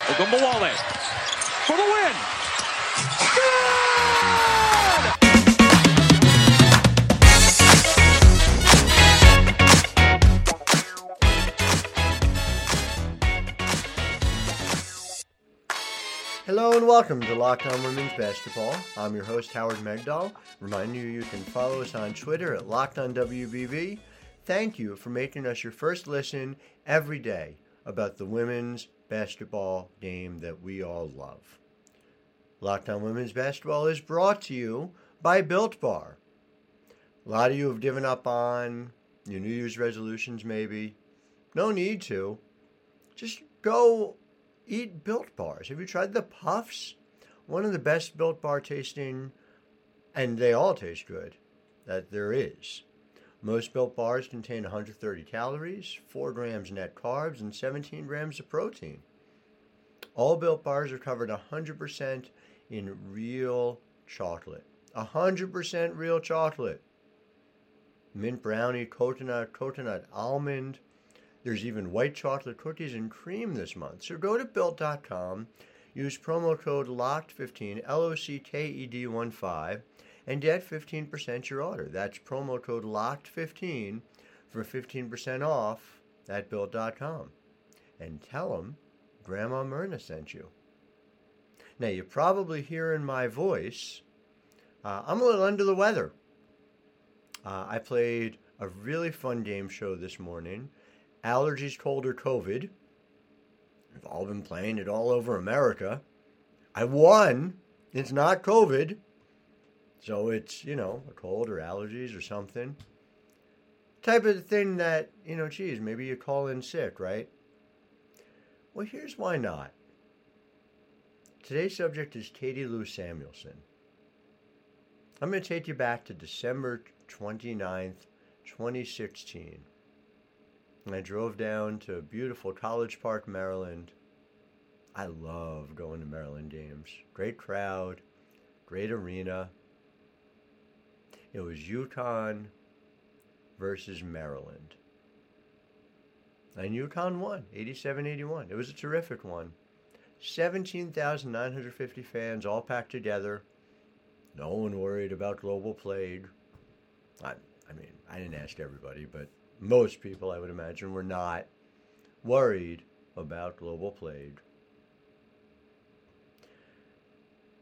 Ogunbowale for the win. Hello and welcome to Locked On Women's Basketball. I'm your host Howard Megdal. Remind you you can follow us on Twitter at Locked On WBB. Thank you for making us your first listen every day about the women's basketball game that we all love. Locked On Women's Basketball is brought to you by Built Bar. A lot of you have given up on your New Year's resolutions, maybe. No need to. Just go eat Built Bars. Have you tried the Puffs? One of the best Built Bar tasting, and they all taste good, that there is. Most Built Bars contain 130 calories, 4 grams net carbs, and 17 grams of protein. All Built Bars are covered 100% in real chocolate. 100% real chocolate. Mint brownie, coconut, coconut almond. There's even white chocolate cookies and cream this month. So go to built.com, use promo code LOCKED15, L O C K E D 1 5, and get 15% your order. That's promo code LOCKED15 for 15% off at built.com. And tell them Grandma Myrna sent you. Now, you're probably hearing my voice. Uh, I'm a little under the weather. Uh, I played a really fun game show this morning. Allergies, cold, or COVID. We've all been playing it all over America. I won. It's not COVID. So it's, you know, a cold or allergies or something. Type of thing that, you know, geez, maybe you call in sick, right? Well, here's why not. Today's subject is Katie Lou Samuelson. I'm going to take you back to December 29th, 2016. And I drove down to beautiful College Park, Maryland. I love going to Maryland games. Great crowd, great arena. It was UConn versus Maryland. And UConn won, 87-81. It was a terrific one. 17,950 fans all packed together. No one worried about global plague. I, I mean, I didn't ask everybody, but most people, I would imagine, were not worried about global plague.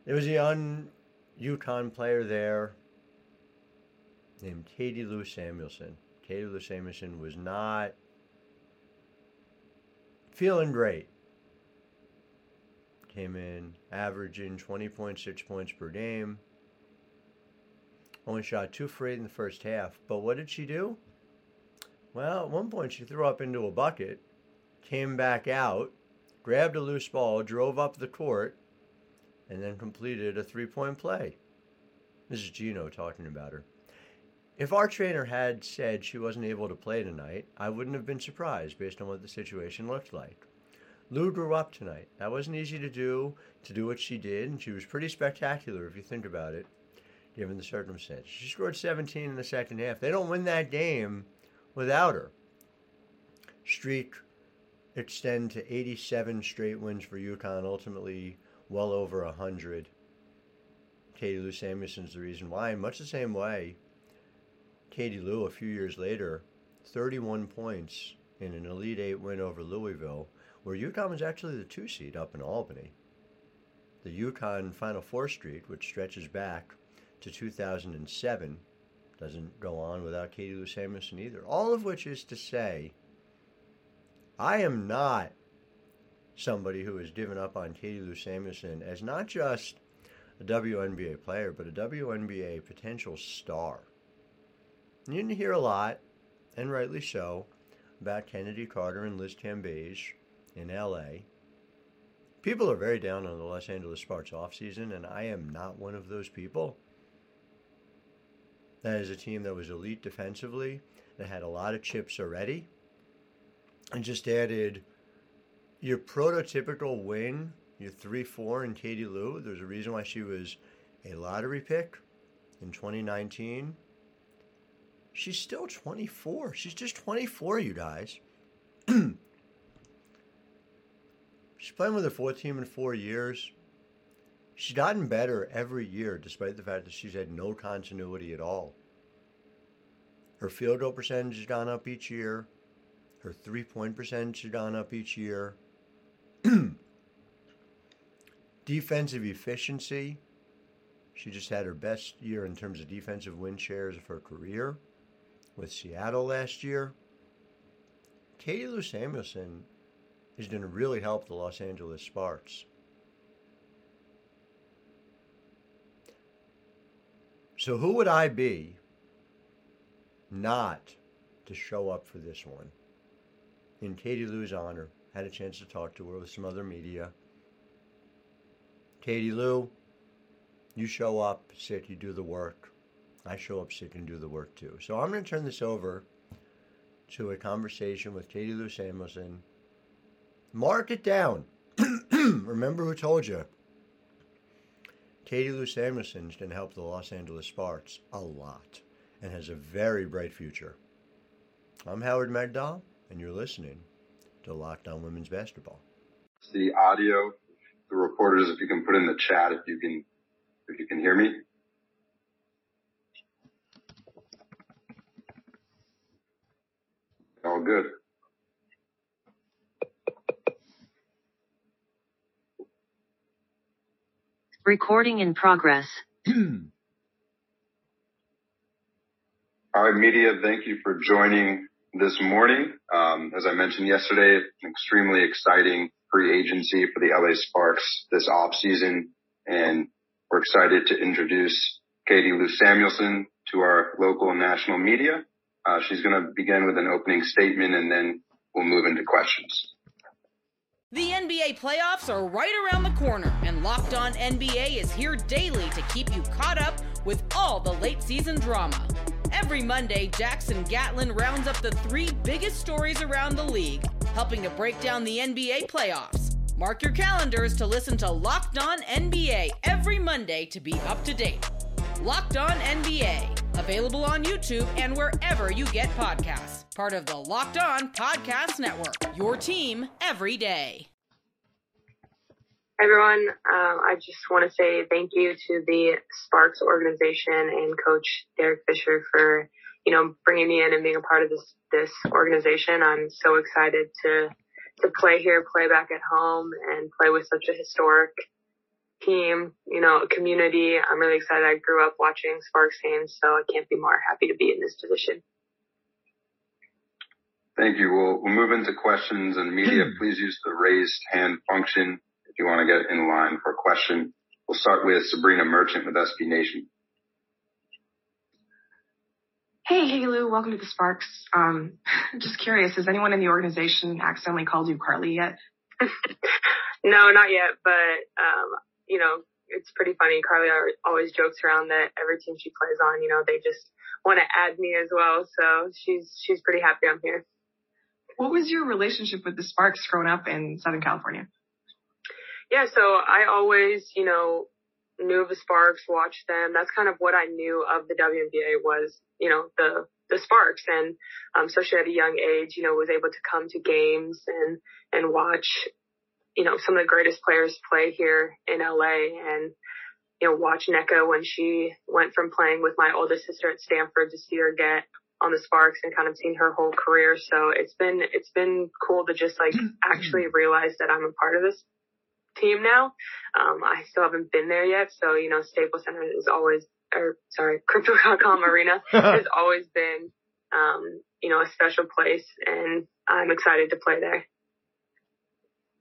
There was a young UConn player there named Katie Lou Samuelson. Katie Lou Samuelson was not feeling great. Came in averaging 20.6 points per game. Only shot two eight in the first half. But what did she do? Well, at one point she threw up into a bucket, came back out, grabbed a loose ball, drove up the court, and then completed a three point play. This is Geno talking about her. If our trainer had said she wasn't able to play tonight, I wouldn't have been surprised based on what the situation looked like. Lou grew up tonight. That wasn't easy to do, to do what she did, and she was pretty spectacular if you think about it, given the circumstances. She scored 17 in the second half. They don't win that game without her. Streak extend to 87 straight wins for UConn, ultimately well over 100. Katie Lou Samuelson's the reason why. In much the same way, Katie Lou, a few years later, 31 points in an Elite Eight win over Louisville, where UConn was actually the two seed up in Albany. The UConn Final Four streak, which stretches back to 2007, doesn't go on without Katie Lou Samuelson either. All of which is to say, I am not somebody who has given up on Katie Lou Samuelson as not just a WNBA player, but a WNBA potential star. You didn't hear a lot, and rightly so, about Chennedy Carter and Liz Cambage in LA. People are very down on the Los Angeles Sparks offseason, and I am not one of those people. That is a team that was elite defensively, that had a lot of chips already, and just added your prototypical wing, your 3 4 in Katie Lou. There's a reason why she was a lottery pick in 2019. She's still 24. She's just 24, you guys. She's playing with her four team in four years. She's gotten better every year, despite the fact that she's had no continuity at all. Her field goal percentage has gone up each year. Her three point percentage has gone up each year. Defensive efficiency. She just had her best year in terms of defensive win shares of her career with Seattle last year. Katie Lou Samuelson is going to really help the Los Angeles Sparks. So, who would I be not to show up for this one? In Katie Lou's honor, had a chance to talk to her with some other media. Katie Lou, you show up, sit, you do the work. I show up, sit, and do the work too. So I'm going to turn this over to a conversation with Katie Lou Samuelson Mark it down. Remember who told you. Katie Lou Samuelson's going to help the Los Angeles Sparks a lot and has a very bright future. I'm Howard Megdal, and you're listening to Locked On Women's Basketball. The audio, the reporters, if you can put in the chat, if you can, if you can hear me. All good. Recording in progress. All right, media, thank you for joining this morning. Um, as I mentioned yesterday, an extremely exciting free agency for the LA Sparks this off season, and we're excited to introduce Katie Lou Samuelson to our local and national media. Uh, she's going to begin with an opening statement, and then we'll move into questions. The NBA playoffs are right around the corner, and Locked On NBA is here daily to keep you caught up with all the late season drama. Every Monday, Jackson Gatlin rounds up the three biggest stories around the league, helping to break down the NBA playoffs. Mark your calendars to listen to Locked On NBA every Monday to be up to date. Locked On NBA, available on YouTube and wherever you get podcasts. Part of the Locked On Podcast Network, your team every day. Everyone, um, I just want to say thank you to the Sparks organization and Coach Derek Fisher for, you know, bringing me in and being a part of this this organization. I'm so excited to to play here, play back at home, and play with such a historic team, you know, a community. I'm really excited. I grew up watching Sparks games, so I can't be more happy to be in this position. Thank you. We'll, we'll move into questions and media. Please use the raised hand function if you want to get in line for a question. We'll start with Sabreena Merchant with SB Nation. Hey, hey Lou, welcome to the Sparks. Um, just curious, has anyone in the organization accidentally called you Karlie yet? no, not yet, but um, you know, it's pretty funny. Karlie always jokes around that every team she plays on, you know, they just want to add me as well. So she's she's pretty happy I'm here. What was your relationship with the Sparks growing up in Southern California? Yeah, so I always, you know, knew of the Sparks, watched them. That's kind of what I knew of the WNBA was, you know, the the Sparks, and um, especially at a young age, you know, was able to come to games and and watch, you know, some of the greatest players play here in LA, and you know, watch Nneka when she went from playing with my oldest sister at Stanford to see her get on the Sparks and kind of seen her whole career. So it's been it's been cool to just like actually realize that I'm a part of this team now. Um, I still haven't been there yet, so you know, Staples Center is always, or sorry, Crypto.com Arena has always been, um, you know, a special place, and I'm excited to play there.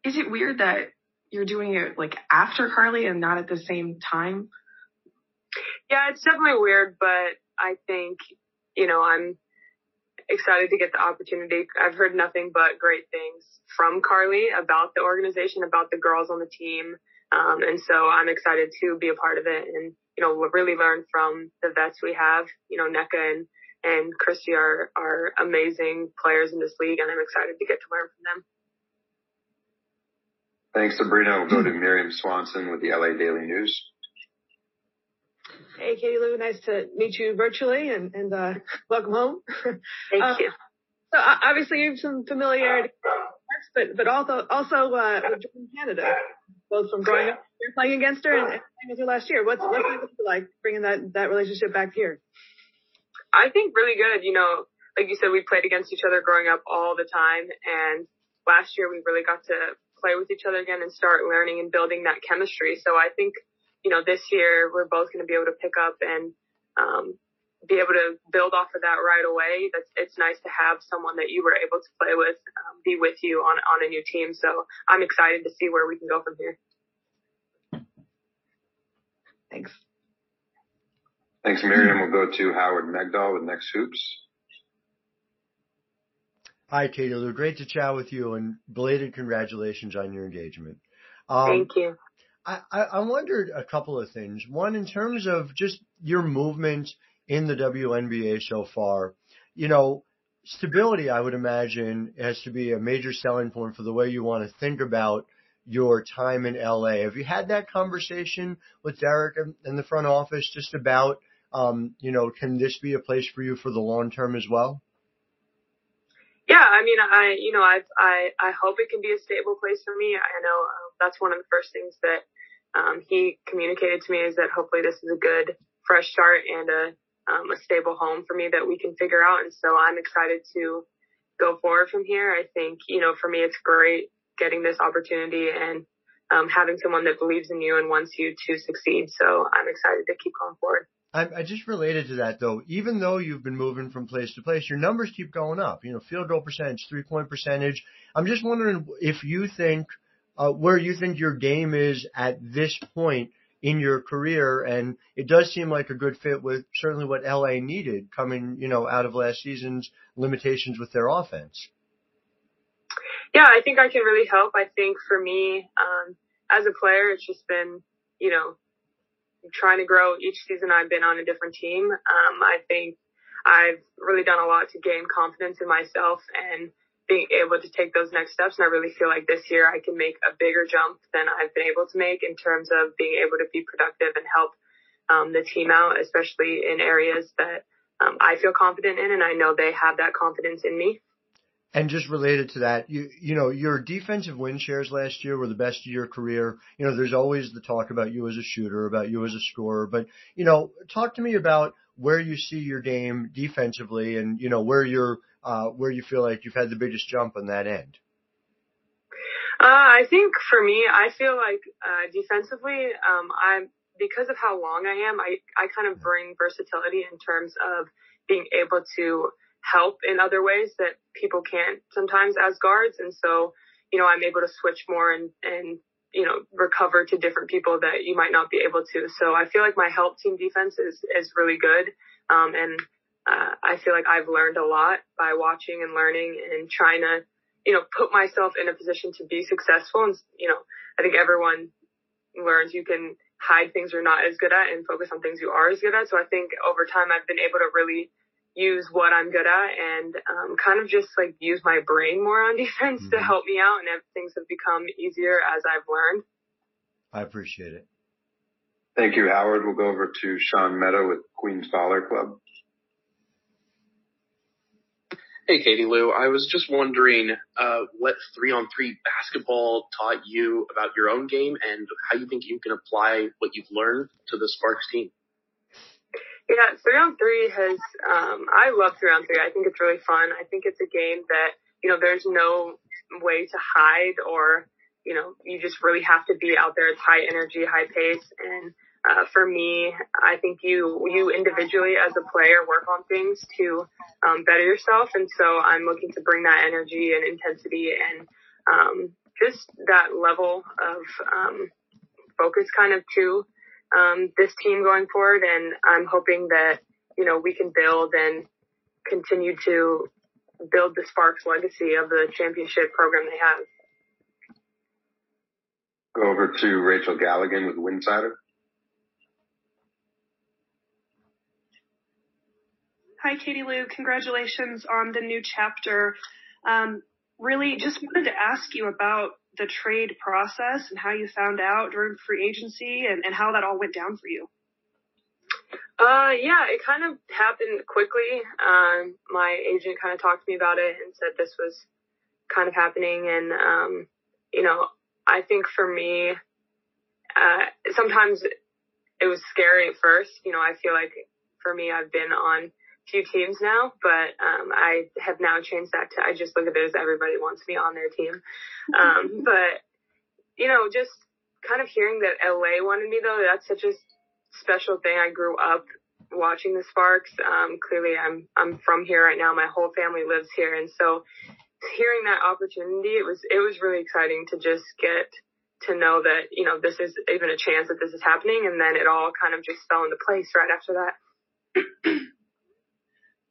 Is it weird that you're doing it like after Karlie and not at the same time? Yeah, it's definitely weird, but I think you know, I'm excited to get the opportunity. I've heard nothing but great things from Karlie about the organization, about the girls on the team. Um, and so I'm excited to be a part of it and, you know, really learn from the vets we have, you know, Nneka and, and Kristi are, are amazing players in this league and I'm excited to get to learn from them. Thanks, Sabreena. We'll go to Mirjam Swanson with the LA Daily News. Hey, Katie Lou, nice to meet you virtually and, and uh, welcome home. Thank uh, you. So uh, obviously you have some familiarity, but but also also uh, with Canada, both from growing up here playing against her and, and playing with her last year. What's what's it like bringing that that relationship back here? I think really good. You know, like you said, we played against each other growing up all the time, and last year we really got to play with each other again and start learning and building that chemistry. So I think, you know, this year we're both going to be able to pick up and um, be able to build off of that right away. That's it's nice to have someone that you were able to play with um, be with you on on a new team. So I'm excited to see where we can go from here. Thanks. Thanks, Mirjam. We'll go to Howard Megdal with Next Hoops. Hi, Katie Lou. Great to chat with you and belated congratulations on your engagement. Um, Thank you. I, I wondered a couple of things. One, in terms of just your movement in the WNBA so far, you know, stability, I would imagine, has to be a major selling point for the way you want to think about your time in LA. Have you had that conversation with Derek in the front office just about, um, you know, can this be a place for you for the long term as well? Yeah, I mean, I, you know, I, I, I hope it can be a stable place for me. I know uh, that's one of the first things that um, he communicated to me is that hopefully this is a good fresh start and a, um, a stable home for me that we can figure out. And so I'm excited to go forward from here. I think, you know, for me, it's great getting this opportunity and um, having someone that believes in you and wants you to succeed. So I'm excited to keep going forward. I, I just related to that though. Even though you've been moving from place to place, your numbers keep going up. You know, field goal percentage, three point percentage. I'm just wondering if you think uh, where you think your game is at this point in your career, and it does seem like a good fit with certainly what LA needed coming, you know, out of last season's limitations with their offense. Yeah, I think I can really help. I think for me, um, as a player, it's just been, you know, trying to grow each season I've been on a different team. Um, I think I've really done a lot to gain confidence in myself and being able to take those next steps. And I really feel like this year I can make a bigger jump than I've been able to make in terms of being able to be productive and help um, the team out, especially in areas that um, I feel confident in, and I know they have that confidence in me. And just related to that, you you know, your defensive win shares last year were the best of your career. You know, there's always the talk about you as a shooter, about you as a scorer, but you know, talk to me about where you see your game defensively and you know, where you're uh where you feel like you've had the biggest jump on that end. Uh, I think for me, I feel like uh, defensively, um, I'm because of how long I am, I I kind of bring versatility in terms of being able to help in other ways that people can't sometimes as guards. And so, you know, I'm able to switch more and, and, you know, recover to different people that you might not be able to. So I feel like my help team defense is, is really good. Um, and, uh, I feel like I've learned a lot by watching and learning and trying to, you know, put myself in a position to be successful. And, you know, I think everyone learns you can hide things you're not as good at and focus on things you are as good at. So I think over time I've been able to really use what I'm good at and um, kind of just like use my brain more on defense mm-hmm. to help me out, and things have become easier as I've learned. I appreciate it. Thank you, Howard. We'll go over to Sean Meadow with Queens Baller Club. Hey, Katie Lou. I was just wondering uh, what three on three basketball taught you about your own game and how you think you can apply what you've learned to the Sparks team. Yeah, three on three has, um, I love three on three. I think it's really fun. I think it's a game that, you know, there's no way to hide or, you know, you just really have to be out there. It's high energy, high pace. And, uh, for me, I think you, you individually as a player work on things to, um, better yourself. And so I'm looking to bring that energy and intensity and, um, just that level of, um, focus kind of to um, this team going forward. And I'm hoping that, you know, we can build and continue to build the Sparks legacy of the championship program they have. Go over to Rachel Galligan with Winsidr. Hi, Katie Lou. Congratulations on the new chapter. Um, really just wanted to ask you about the trade process and how you found out during free agency and, and how that all went down for you. Uh, yeah, it kind of happened quickly. Um, my agent kind of talked to me about it and said this was kind of happening. And, um, you know, I think for me, uh, sometimes it was scary at first. You know, I feel like for me, I've been on few teams now, but um, I have now changed that to I just look at it as everybody wants me on their team. Um, but you know, just kind of hearing that LA wanted me though, that's such a special thing. I grew up watching the Sparks. Um, clearly, I'm I'm from here right now. My whole family lives here, and so hearing that opportunity, it was it was really exciting to just get to know that you know this is even a chance that this is happening, and then it all kind of just fell into place right after that.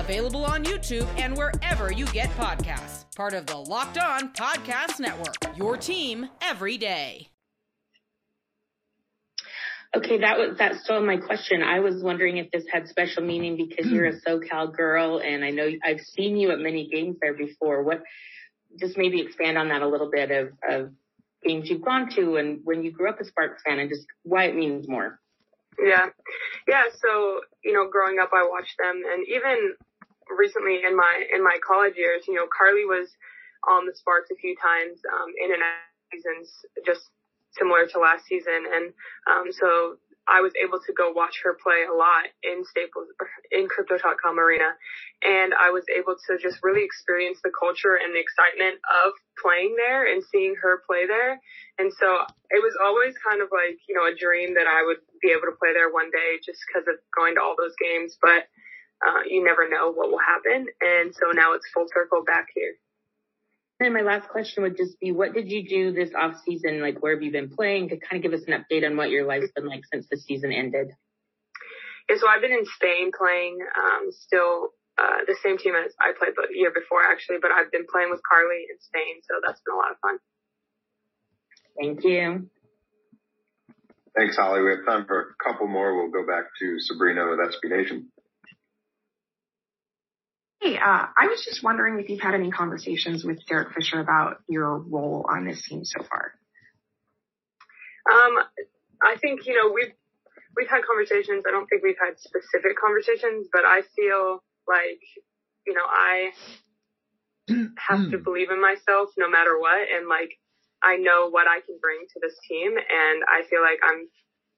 available on YouTube and wherever you get podcasts. Part of the Locked On Podcast Network, your team every day. Okay, that was that's still my question. I was wondering if this had special meaning because you're a SoCal girl, and I know I've seen you at many games there before. What, just maybe expand on that a little bit of, of games you've gone to, and when you grew up a Sparks fan, and just why it means more. Yeah. Yeah. So, you know, growing up, I watched them and even recently in my, in my college years, you know, Karlie was on the Sparks a few times, um, in and out seasons, just similar to last season. And, um, so I was able to go watch her play a lot in Staples, in Crypto.com Arena. And I was able to just really experience the culture and the excitement of playing there and seeing her play there. And so it was always kind of like, you know, a dream that I would be able to play there one day just because of going to all those games. But, uh, you never know what will happen. And so now it's full circle back here. And my last question would just be, what did you do this off season? Like, where have you been playing? To kind of give us an update on what your life's been like since the season ended. Yeah, so I've been in Spain playing, um, still, uh, the same team as I played the year before actually, but I've been playing with Karlie in Spain, so that's been a lot of fun. Thank you. Thanks, Holly. We have time for a couple more. We'll go back to Sabreena with SB Nation. Hey, uh, I was just wondering if you've had any conversations with Derek Fisher about your role on this team so far. Um, I think you know we've we've had conversations. I don't think we've had specific conversations, but I feel like you know I have to believe in myself no matter what, and like I know what I can bring to this team, and I feel like I'm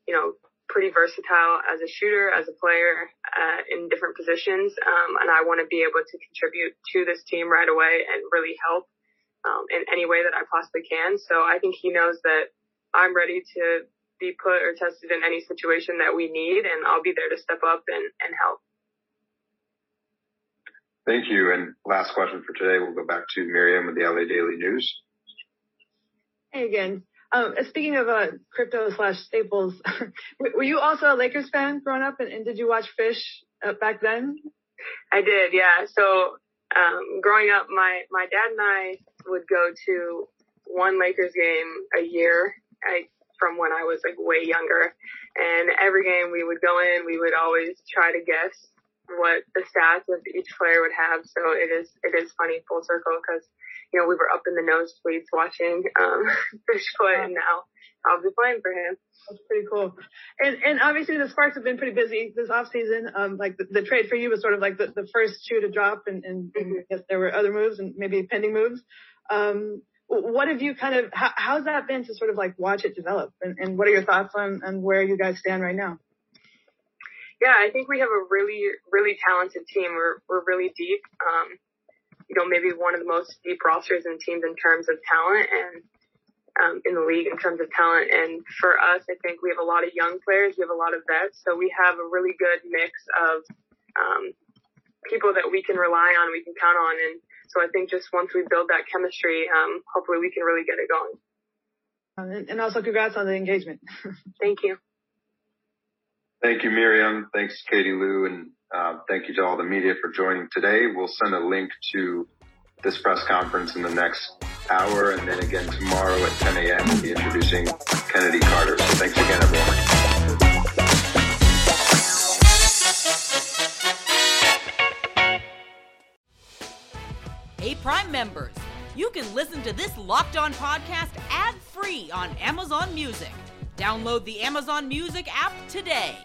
you know pretty versatile as a shooter, as a player, uh, in different positions. Um, and I want to be able to contribute to this team right away and really help, um, in any way that I possibly can. So I think he knows that I'm ready to be put or tested in any situation that we need and I'll be there to step up and, and help. Thank you. And last question for today, we'll go back to Mirjam with the LA Daily News. Hey again. Um, speaking of uh, crypto slash staples, were you also a Lakers fan growing up, and, and did you watch Fish uh, back then? I did, yeah. So um, growing up, my my dad and I would go to one Lakers game a year. I from when I was like way younger, and every game we would go in, we would always try to guess what the stats of each player would have. So it is it is funny full circle because you know, we were up in the nosebleeds watching um, Fishfoot, and now I'll be playing for him. That's pretty cool. And and obviously the Sparks have been pretty busy this off season. Um, like the, the trade for you was sort of like the, the first shoe to drop, and, and, and I guess there were other moves and maybe pending moves. Um, what have you kind of how, how's that been to sort of like watch it develop, and, and what are your thoughts on on where you guys stand right now? Yeah, I think we have a really really talented team. We're we're really deep. Um, you know, maybe one of the most deep rosters and teams in terms of talent and um, in the league in terms of talent. And for us, I think we have a lot of young players. We have a lot of vets. So we have a really good mix of um, people that we can rely on, we can count on. And so I think just once we build that chemistry, um, hopefully we can really get it going. And also congrats on the engagement. Thank you. Thank you, Mirjam. Thanks, Katie Lou, and uh, thank you to all the media for joining today. We'll send a link to this press conference in the next hour, and then again tomorrow at 10 a.m. we'll be introducing Chennedy Carter. So thanks again, everyone. Hey, Prime members, you can listen to this Locked On podcast ad free on Amazon Music. Download the Amazon Music app today.